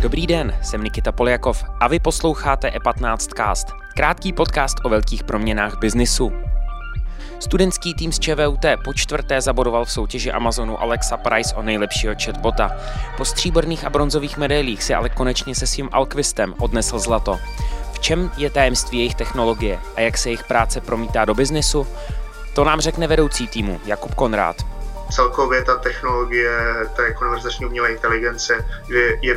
Dobrý den, jsem Nikita Poljakov a vy posloucháte E15 Cast, krátký podcast o velkých proměnách biznisu. Studentský tým z ČVUT po čtvrté zabodoval v soutěži Amazonu Alexa Price o nejlepšího chatbota. Po stříbrných a bronzových medailích si ale konečně se svým Alquistem odnesl zlato. Čem je tajemství jejich technologie a jak se jejich práce promítá do biznesu? To nám řekne vedoucí týmu Jakub Konrád. Celkově ta technologie té konverzační umělé inteligence je, je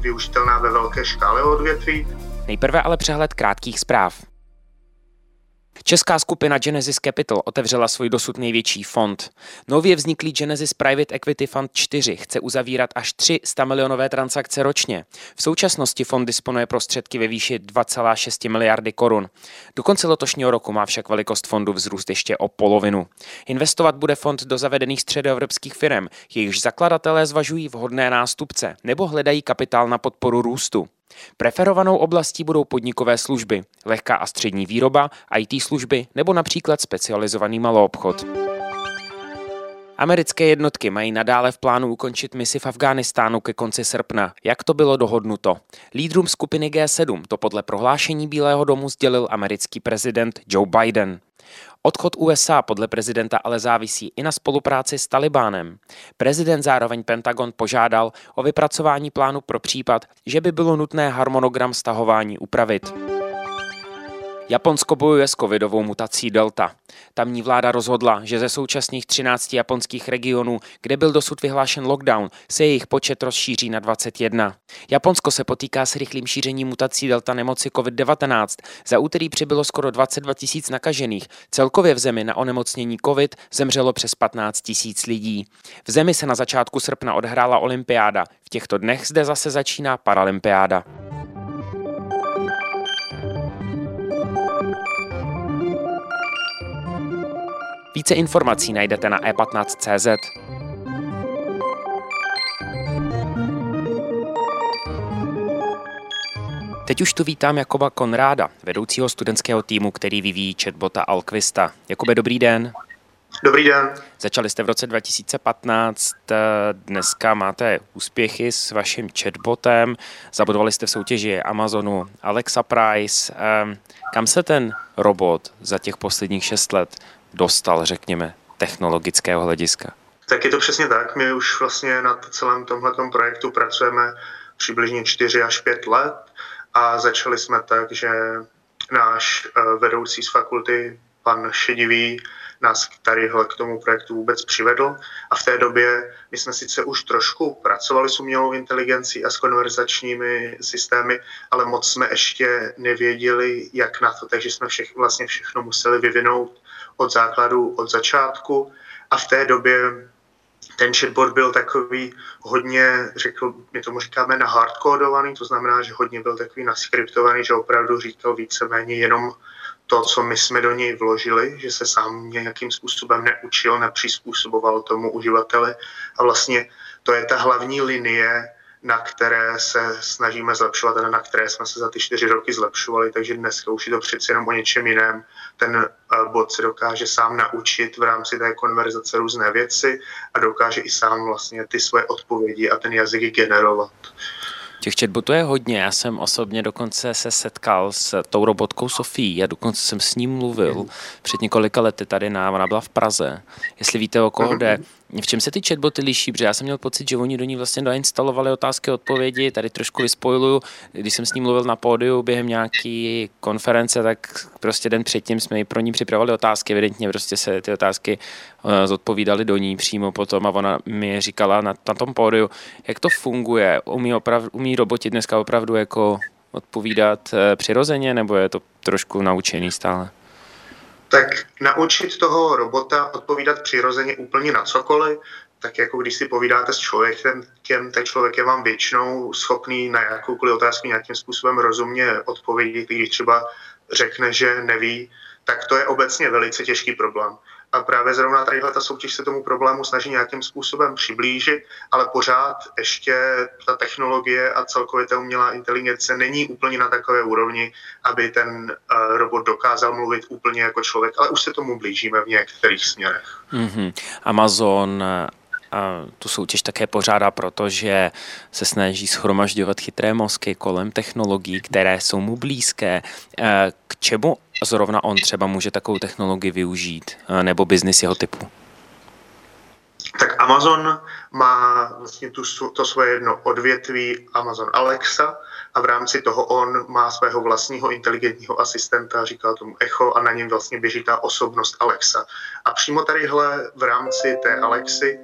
využitelná ve velké škále odvětví. Nejprve ale přehled krátkých zpráv. Česká skupina Genesis Capital otevřela svůj dosud největší fond. Nově vzniklý Genesis Private Equity Fund 4 chce uzavírat až 3 100 milionové transakce ročně. V současnosti fond disponuje prostředky ve výši 2,6 miliardy korun. Do konce letošního roku má však velikost fondu vzrůst ještě o polovinu. Investovat bude fond do zavedených středoevropských firm, jejichž zakladatelé zvažují vhodné nástupce nebo hledají kapitál na podporu růstu. Preferovanou oblastí budou podnikové služby, lehká a střední výroba, IT služby nebo například specializovaný maloobchod. Americké jednotky mají nadále v plánu ukončit misi v Afghánistánu ke konci srpna. Jak to bylo dohodnuto? Lídrům skupiny G7 to podle prohlášení Bílého domu sdělil americký prezident Joe Biden. Odchod USA podle prezidenta ale závisí i na spolupráci s Talibánem. Prezident zároveň Pentagon požádal o vypracování plánu pro případ, že by bylo nutné harmonogram stahování upravit. Japonsko bojuje s covidovou mutací Delta. Tamní vláda rozhodla, že ze současných 13 japonských regionů, kde byl dosud vyhlášen lockdown, se jejich počet rozšíří na 21. Japonsko se potýká s rychlým šířením mutací Delta nemoci COVID-19. Za úterý přibylo skoro 22 tisíc nakažených. Celkově v zemi na onemocnění COVID zemřelo přes 15 tisíc lidí. V zemi se na začátku srpna odhrála olympiáda. V těchto dnech zde zase začíná paralympiáda. Více informací najdete na e15.cz. Teď už tu vítám Jakoba Konráda, vedoucího studentského týmu, který vyvíjí chatbota Alquista. Jakube, dobrý den. Dobrý den. Začali jste v roce 2015, dneska máte úspěchy s vaším chatbotem, zabudovali jste v soutěži Amazonu Alexa Price. Ehm, kam se ten robot za těch posledních šest let dostal, řekněme, technologického hlediska? Tak je to přesně tak. My už vlastně na celém tomhle projektu pracujeme přibližně 4 až 5 let a začali jsme tak, že náš eh, vedoucí z fakulty, pan Šedivý, nás tadyhle k tomu projektu vůbec přivedl a v té době my jsme sice už trošku pracovali s umělou inteligencí a s konverzačními systémy, ale moc jsme ještě nevěděli, jak na to, takže jsme všech, vlastně všechno museli vyvinout od základu, od začátku. A v té době ten chatbot byl takový hodně, řekl, my tomu říkáme na hardcodovaný, to znamená, že hodně byl takový naskriptovaný, že opravdu říkal víceméně jenom to, co my jsme do něj vložili, že se sám nějakým způsobem neučil, nepřizpůsoboval tomu uživateli. A vlastně to je ta hlavní linie, na které se snažíme zlepšovat a na které jsme se za ty čtyři roky zlepšovali, takže dneska už je to přeci jenom o něčem jiném. Ten eh, bot se dokáže sám naučit v rámci té konverzace různé věci a dokáže i sám vlastně ty svoje odpovědi a ten jazyk generovat. Těch chatbotů je hodně. Já jsem osobně dokonce se setkal s tou robotkou Sofí a dokonce jsem s ním mluvil mm. před několika lety tady na, ona byla v Praze. Jestli víte, o koho mm. jde, v čem se ty chatboty liší? Protože já jsem měl pocit, že oni do ní vlastně doinstalovali otázky a odpovědi. Tady trošku vyspojuju. Když jsem s ním mluvil na pódiu během nějaký konference, tak prostě den předtím jsme pro ní připravovali otázky. Evidentně prostě se ty otázky eh, zodpovídaly do ní přímo potom a ona mi říkala na, na tom pódiu, jak to funguje. Umí, oprav, umí roboti dneska opravdu jako odpovídat eh, přirozeně, nebo je to trošku naučený stále? Tak naučit toho robota odpovídat přirozeně úplně na cokoliv, tak jako když si povídáte s člověkem, ten člověk je vám většinou schopný na jakoukoliv otázku nějakým způsobem rozumně odpovědět, když třeba řekne, že neví, tak to je obecně velice těžký problém. A právě zrovna tadyhle ta soutěž se tomu problému snaží nějakým způsobem přiblížit, ale pořád ještě ta technologie a celkově ta umělá inteligence není úplně na takové úrovni, aby ten uh, robot dokázal mluvit úplně jako člověk, ale už se tomu blížíme v některých směrech. Mm-hmm. Amazon tu soutěž také pořádá, protože se snaží schromažďovat chytré mozky kolem technologií, které jsou mu blízké. E, k čemu zrovna on třeba může takovou technologii využít, e, nebo biznis jeho typu? Tak Amazon má vlastně tu, to svoje jedno odvětví Amazon Alexa a v rámci toho on má svého vlastního inteligentního asistenta, říká tomu Echo a na něm vlastně běží ta osobnost Alexa. A přímo tadyhle v rámci té Alexy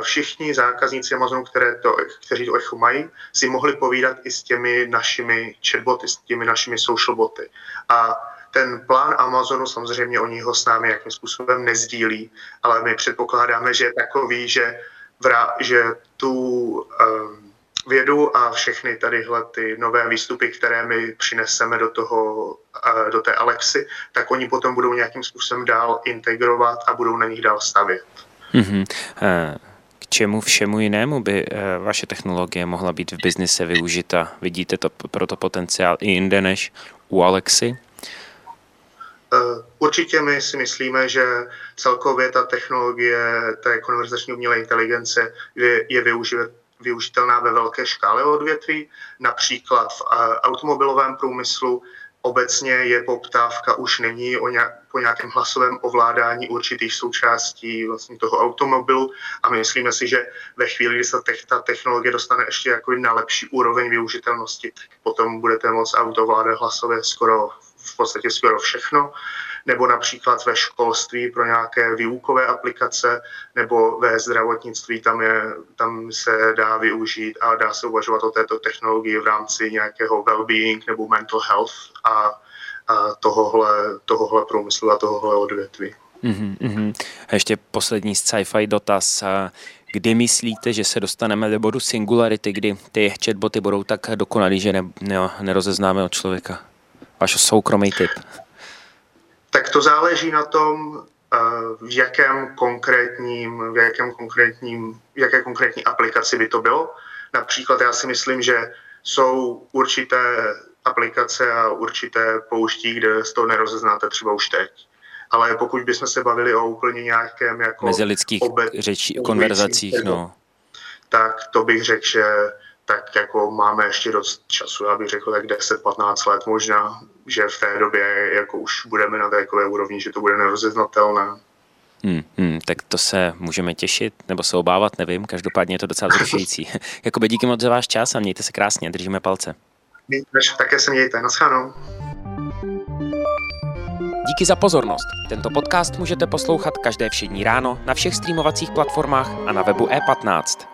všichni zákazníci Amazonu, které to, kteří to Echo mají, si mohli povídat i s těmi našimi chatboty, s těmi našimi social boty. A ten plán Amazonu, samozřejmě oni ho s námi jakým způsobem nezdílí, ale my předpokládáme, že je takový, že, vra, že tu um, vědu a všechny tadyhle ty nové výstupy, které my přineseme do, toho, uh, do té Alexy, tak oni potom budou nějakým způsobem dál integrovat a budou na nich dál stavět. Mm-hmm. Uh čemu všemu jinému by eh, vaše technologie mohla být v biznise využita? Vidíte to proto potenciál i jinde než u Alexy? Eh, určitě my si myslíme, že celkově ta technologie té konverzační umělé inteligence je, je využitelná ve velké škále odvětví, například v eh, automobilovém průmyslu, obecně je poptávka už není o nějak, po nějakém hlasovém ovládání určitých součástí vlastně toho automobilu a my myslíme si, že ve chvíli, kdy se ta technologie dostane ještě jako na lepší úroveň využitelnosti, potom budete moct auto ovládat hlasově skoro v podstatě skoro všechno nebo například ve školství pro nějaké výukové aplikace, nebo ve zdravotnictví, tam, je, tam se dá využít a dá se uvažovat o této technologii v rámci nějakého well-being nebo mental health a, a tohohle, tohohle průmyslu a tohohle odvětví. Mm-hmm. A ještě poslední sci-fi dotaz. Kdy myslíte, že se dostaneme do bodu singularity, kdy ty chatboty budou tak dokonalý, že ne, ne, nerozeznáme od člověka? Váš soukromý tip tak to záleží na tom, eh, v jakém konkrétním, v jakém konkrétním, v jaké konkrétní aplikaci by to bylo. Například já si myslím, že jsou určité aplikace a určité pouští, kde z toho nerozeznáte třeba už teď. Ale pokud bychom se bavili o úplně nějakém jako... Mezilidských obec, řečí, konverzacích, no. Tak to bych řekl, že tak jako máme ještě dost času, já bych řekl tak 10-15 let možná, že v té době jako už budeme na takové úrovni, že to bude nerozeznatelné. Hmm, hmm, tak to se můžeme těšit, nebo se obávat, nevím, každopádně je to docela vzrušující. Jakoby díky moc za váš čas a mějte se krásně, držíme palce. Také se mějte, naschledanou. Díky za pozornost. Tento podcast můžete poslouchat každé všední ráno na všech streamovacích platformách a na webu E15.